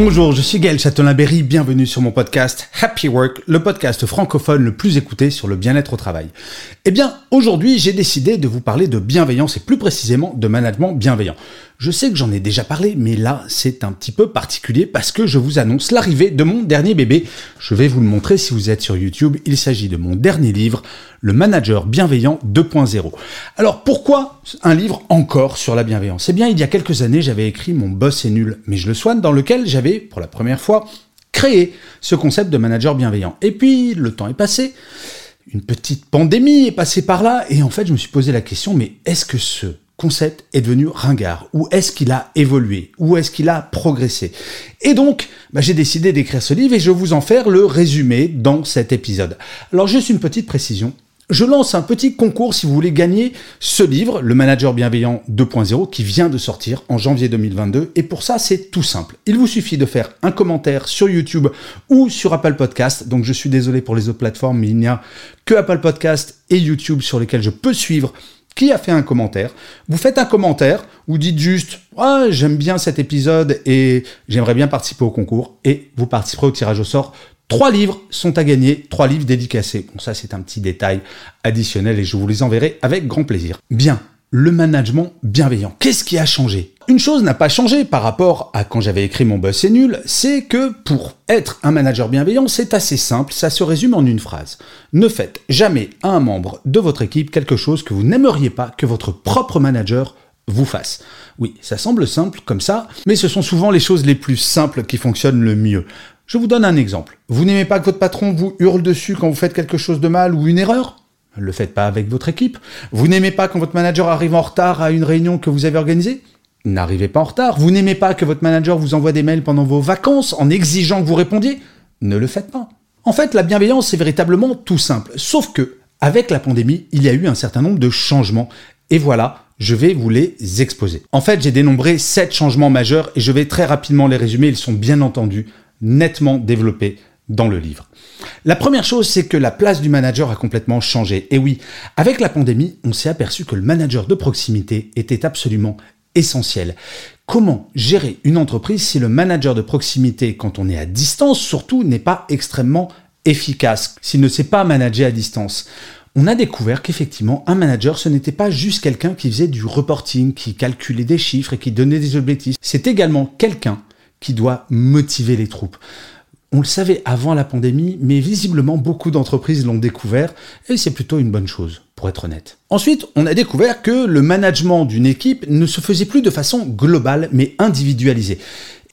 Bonjour, je suis Gaël Châtelain-Berry, bienvenue sur mon podcast Happy Work, le podcast francophone le plus écouté sur le bien-être au travail. Eh bien, aujourd'hui, j'ai décidé de vous parler de bienveillance et plus précisément de management bienveillant. Je sais que j'en ai déjà parlé, mais là, c'est un petit peu particulier parce que je vous annonce l'arrivée de mon dernier bébé. Je vais vous le montrer si vous êtes sur YouTube. Il s'agit de mon dernier livre, Le Manager Bienveillant 2.0. Alors, pourquoi un livre encore sur la bienveillance? Eh bien, il y a quelques années, j'avais écrit Mon boss est nul, mais je le soigne, dans lequel j'avais, pour la première fois, créé ce concept de manager bienveillant. Et puis, le temps est passé une petite pandémie est passée par là, et en fait, je me suis posé la question, mais est-ce que ce concept est devenu ringard? Ou est-ce qu'il a évolué? Ou est-ce qu'il a progressé? Et donc, bah, j'ai décidé d'écrire ce livre et je vais vous en faire le résumé dans cet épisode. Alors, juste une petite précision. Je lance un petit concours si vous voulez gagner ce livre, Le Manager Bienveillant 2.0, qui vient de sortir en janvier 2022. Et pour ça, c'est tout simple. Il vous suffit de faire un commentaire sur YouTube ou sur Apple Podcast. Donc je suis désolé pour les autres plateformes, mais il n'y a que Apple Podcast et YouTube sur lesquels je peux suivre qui a fait un commentaire. Vous faites un commentaire, vous dites juste ah, j'aime bien cet épisode et j'aimerais bien participer au concours et vous participerez au tirage au sort. Trois livres sont à gagner, trois livres dédicacés. Bon, ça c'est un petit détail additionnel et je vous les enverrai avec grand plaisir. Bien, le management bienveillant. Qu'est-ce qui a changé? Une chose n'a pas changé par rapport à quand j'avais écrit mon boss est nul, c'est que pour être un manager bienveillant, c'est assez simple, ça se résume en une phrase. Ne faites jamais à un membre de votre équipe quelque chose que vous n'aimeriez pas que votre propre manager vous fasse. Oui, ça semble simple comme ça, mais ce sont souvent les choses les plus simples qui fonctionnent le mieux. Je vous donne un exemple. Vous n'aimez pas que votre patron vous hurle dessus quand vous faites quelque chose de mal ou une erreur? Ne le faites pas avec votre équipe. Vous n'aimez pas quand votre manager arrive en retard à une réunion que vous avez organisée? N'arrivez pas en retard. Vous n'aimez pas que votre manager vous envoie des mails pendant vos vacances en exigeant que vous répondiez? Ne le faites pas. En fait, la bienveillance, c'est véritablement tout simple. Sauf que, avec la pandémie, il y a eu un certain nombre de changements. Et voilà, je vais vous les exposer. En fait, j'ai dénombré 7 changements majeurs et je vais très rapidement les résumer. Ils sont bien entendu nettement développés dans le livre. La première chose, c'est que la place du manager a complètement changé. Et oui, avec la pandémie, on s'est aperçu que le manager de proximité était absolument essentiel. Comment gérer une entreprise si le manager de proximité, quand on est à distance, surtout, n'est pas extrêmement efficace, s'il ne sait pas manager à distance? On a découvert qu'effectivement, un manager, ce n'était pas juste quelqu'un qui faisait du reporting, qui calculait des chiffres et qui donnait des objectifs. C'est également quelqu'un qui doit motiver les troupes. On le savait avant la pandémie, mais visiblement beaucoup d'entreprises l'ont découvert, et c'est plutôt une bonne chose, pour être honnête. Ensuite, on a découvert que le management d'une équipe ne se faisait plus de façon globale, mais individualisée.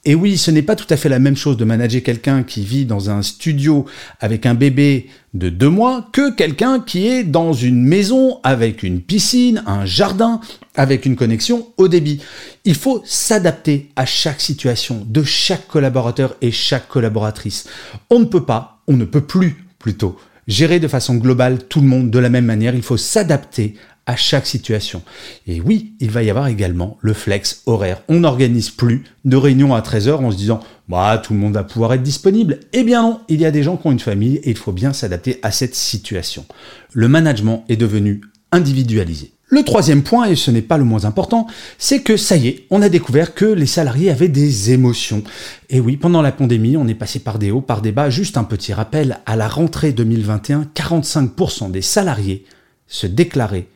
Et oui, ce n'est pas tout à fait la même chose de manager quelqu'un qui vit dans un studio avec un bébé de deux mois que quelqu'un qui est dans une maison avec une piscine, un jardin, avec une connexion au débit. Il faut s'adapter à chaque situation de chaque collaborateur et chaque collaboratrice. On ne peut pas, on ne peut plus plutôt, gérer de façon globale tout le monde de la même manière. Il faut s'adapter à chaque situation. Et oui, il va y avoir également le flex horaire. On n'organise plus de réunions à 13h en se disant bah tout le monde va pouvoir être disponible. Eh bien non, il y a des gens qui ont une famille et il faut bien s'adapter à cette situation. Le management est devenu individualisé. Le troisième point, et ce n'est pas le moins important, c'est que ça y est, on a découvert que les salariés avaient des émotions. Et oui, pendant la pandémie, on est passé par des hauts, par des bas. Juste un petit rappel, à la rentrée 2021, 45% des salariés se déclaraient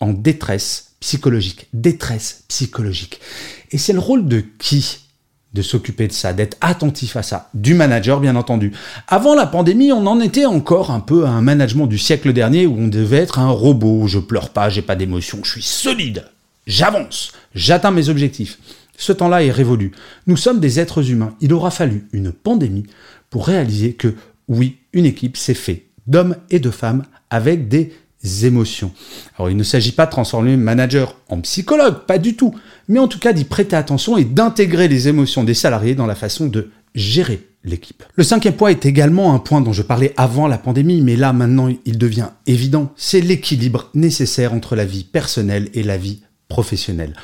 en détresse psychologique. Détresse psychologique. Et c'est le rôle de qui de s'occuper de ça, d'être attentif à ça, du manager bien entendu. Avant la pandémie, on en était encore un peu à un management du siècle dernier où on devait être un robot, je pleure pas, j'ai pas d'émotion, je suis solide, j'avance, j'atteins mes objectifs. Ce temps-là est révolu. Nous sommes des êtres humains. Il aura fallu une pandémie pour réaliser que oui, une équipe s'est fait d'hommes et de femmes avec des émotions. Alors il ne s'agit pas de transformer le manager en psychologue, pas du tout, mais en tout cas d'y prêter attention et d'intégrer les émotions des salariés dans la façon de gérer l'équipe. Le cinquième point est également un point dont je parlais avant la pandémie, mais là maintenant il devient évident, c'est l'équilibre nécessaire entre la vie personnelle et la vie professionnelle.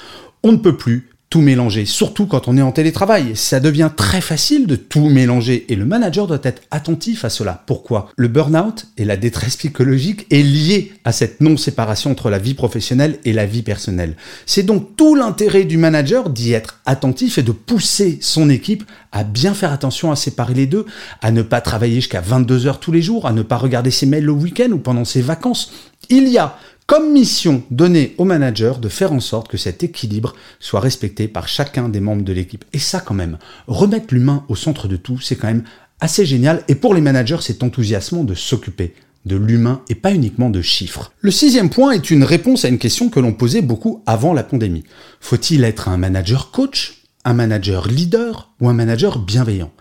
On ne peut plus tout mélanger, surtout quand on est en télétravail. Ça devient très facile de tout mélanger et le manager doit être attentif à cela. Pourquoi? Le burn-out et la détresse psychologique est lié à cette non-séparation entre la vie professionnelle et la vie personnelle. C'est donc tout l'intérêt du manager d'y être attentif et de pousser son équipe à bien faire attention à séparer les deux, à ne pas travailler jusqu'à 22 heures tous les jours, à ne pas regarder ses mails le week-end ou pendant ses vacances. Il y a comme mission donnée au manager de faire en sorte que cet équilibre soit respecté par chacun des membres de l'équipe. Et ça quand même, remettre l'humain au centre de tout, c'est quand même assez génial. Et pour les managers, c'est enthousiasmant de s'occuper de l'humain et pas uniquement de chiffres. Le sixième point est une réponse à une question que l'on posait beaucoup avant la pandémie. Faut-il être un manager coach, un manager leader ou un manager bienveillant?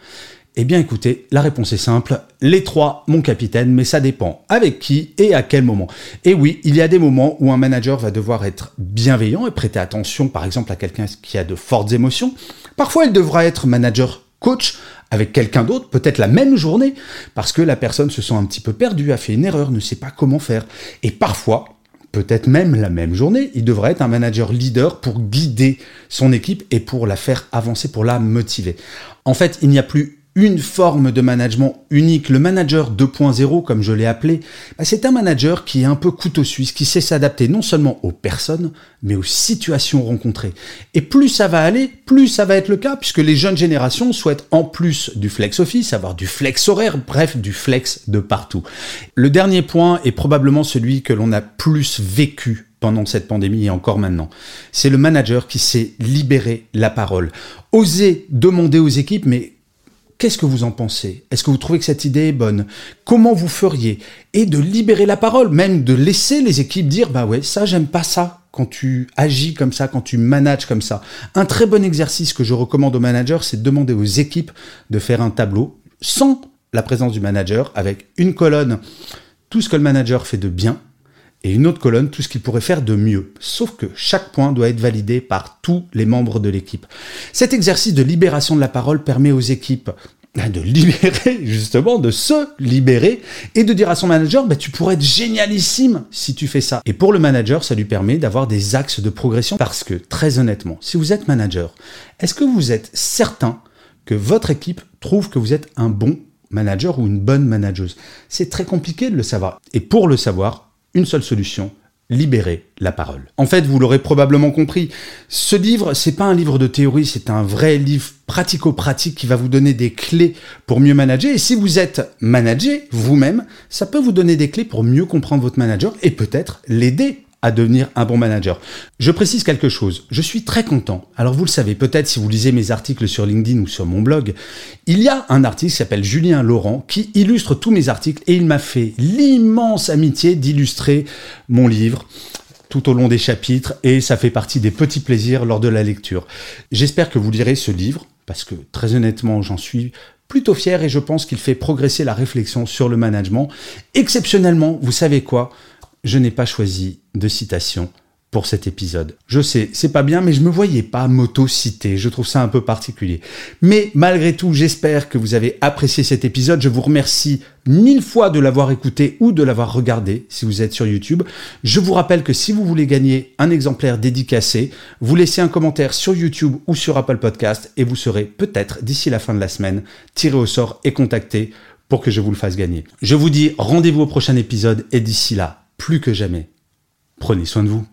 Eh bien écoutez, la réponse est simple, les trois, mon capitaine, mais ça dépend avec qui et à quel moment. Et oui, il y a des moments où un manager va devoir être bienveillant et prêter attention par exemple à quelqu'un qui a de fortes émotions. Parfois il devra être manager coach avec quelqu'un d'autre, peut-être la même journée, parce que la personne se sent un petit peu perdue, a fait une erreur, ne sait pas comment faire. Et parfois, peut-être même la même journée, il devrait être un manager leader pour guider son équipe et pour la faire avancer, pour la motiver. En fait, il n'y a plus une forme de management unique. Le manager 2.0, comme je l'ai appelé, bah, c'est un manager qui est un peu couteau suisse, qui sait s'adapter non seulement aux personnes, mais aux situations rencontrées. Et plus ça va aller, plus ça va être le cas, puisque les jeunes générations souhaitent en plus du flex office, avoir du flex horaire, bref, du flex de partout. Le dernier point est probablement celui que l'on a plus vécu pendant cette pandémie et encore maintenant. C'est le manager qui sait libérer la parole. Oser demander aux équipes, mais Qu'est-ce que vous en pensez? Est-ce que vous trouvez que cette idée est bonne? Comment vous feriez? Et de libérer la parole, même de laisser les équipes dire bah ouais, ça j'aime pas ça quand tu agis comme ça, quand tu manages comme ça. Un très bon exercice que je recommande aux managers, c'est de demander aux équipes de faire un tableau sans la présence du manager avec une colonne. Tout ce que le manager fait de bien et une autre colonne tout ce qu'il pourrait faire de mieux. Sauf que chaque point doit être validé par tous les membres de l'équipe. Cet exercice de libération de la parole permet aux équipes ben, de libérer, justement, de se libérer et de dire à son manager, bah, tu pourrais être génialissime si tu fais ça. Et pour le manager, ça lui permet d'avoir des axes de progression parce que, très honnêtement, si vous êtes manager, est-ce que vous êtes certain que votre équipe trouve que vous êtes un bon manager ou une bonne manageuse? C'est très compliqué de le savoir. Et pour le savoir, une seule solution, libérer la parole. En fait, vous l'aurez probablement compris, ce livre, c'est pas un livre de théorie, c'est un vrai livre pratico-pratique qui va vous donner des clés pour mieux manager. Et si vous êtes manager vous-même, ça peut vous donner des clés pour mieux comprendre votre manager et peut-être l'aider à devenir un bon manager. Je précise quelque chose, je suis très content. Alors vous le savez, peut-être si vous lisez mes articles sur LinkedIn ou sur mon blog, il y a un artiste qui s'appelle Julien Laurent qui illustre tous mes articles et il m'a fait l'immense amitié d'illustrer mon livre tout au long des chapitres et ça fait partie des petits plaisirs lors de la lecture. J'espère que vous lirez ce livre parce que très honnêtement j'en suis plutôt fier et je pense qu'il fait progresser la réflexion sur le management. Exceptionnellement, vous savez quoi? Je n'ai pas choisi de citation pour cet épisode. Je sais, c'est pas bien, mais je me voyais pas m'auto-citer. Je trouve ça un peu particulier. Mais malgré tout, j'espère que vous avez apprécié cet épisode. Je vous remercie mille fois de l'avoir écouté ou de l'avoir regardé si vous êtes sur YouTube. Je vous rappelle que si vous voulez gagner un exemplaire dédicacé, vous laissez un commentaire sur YouTube ou sur Apple Podcast et vous serez peut-être d'ici la fin de la semaine tiré au sort et contacté pour que je vous le fasse gagner. Je vous dis rendez-vous au prochain épisode et d'ici là, plus que jamais, prenez soin de vous.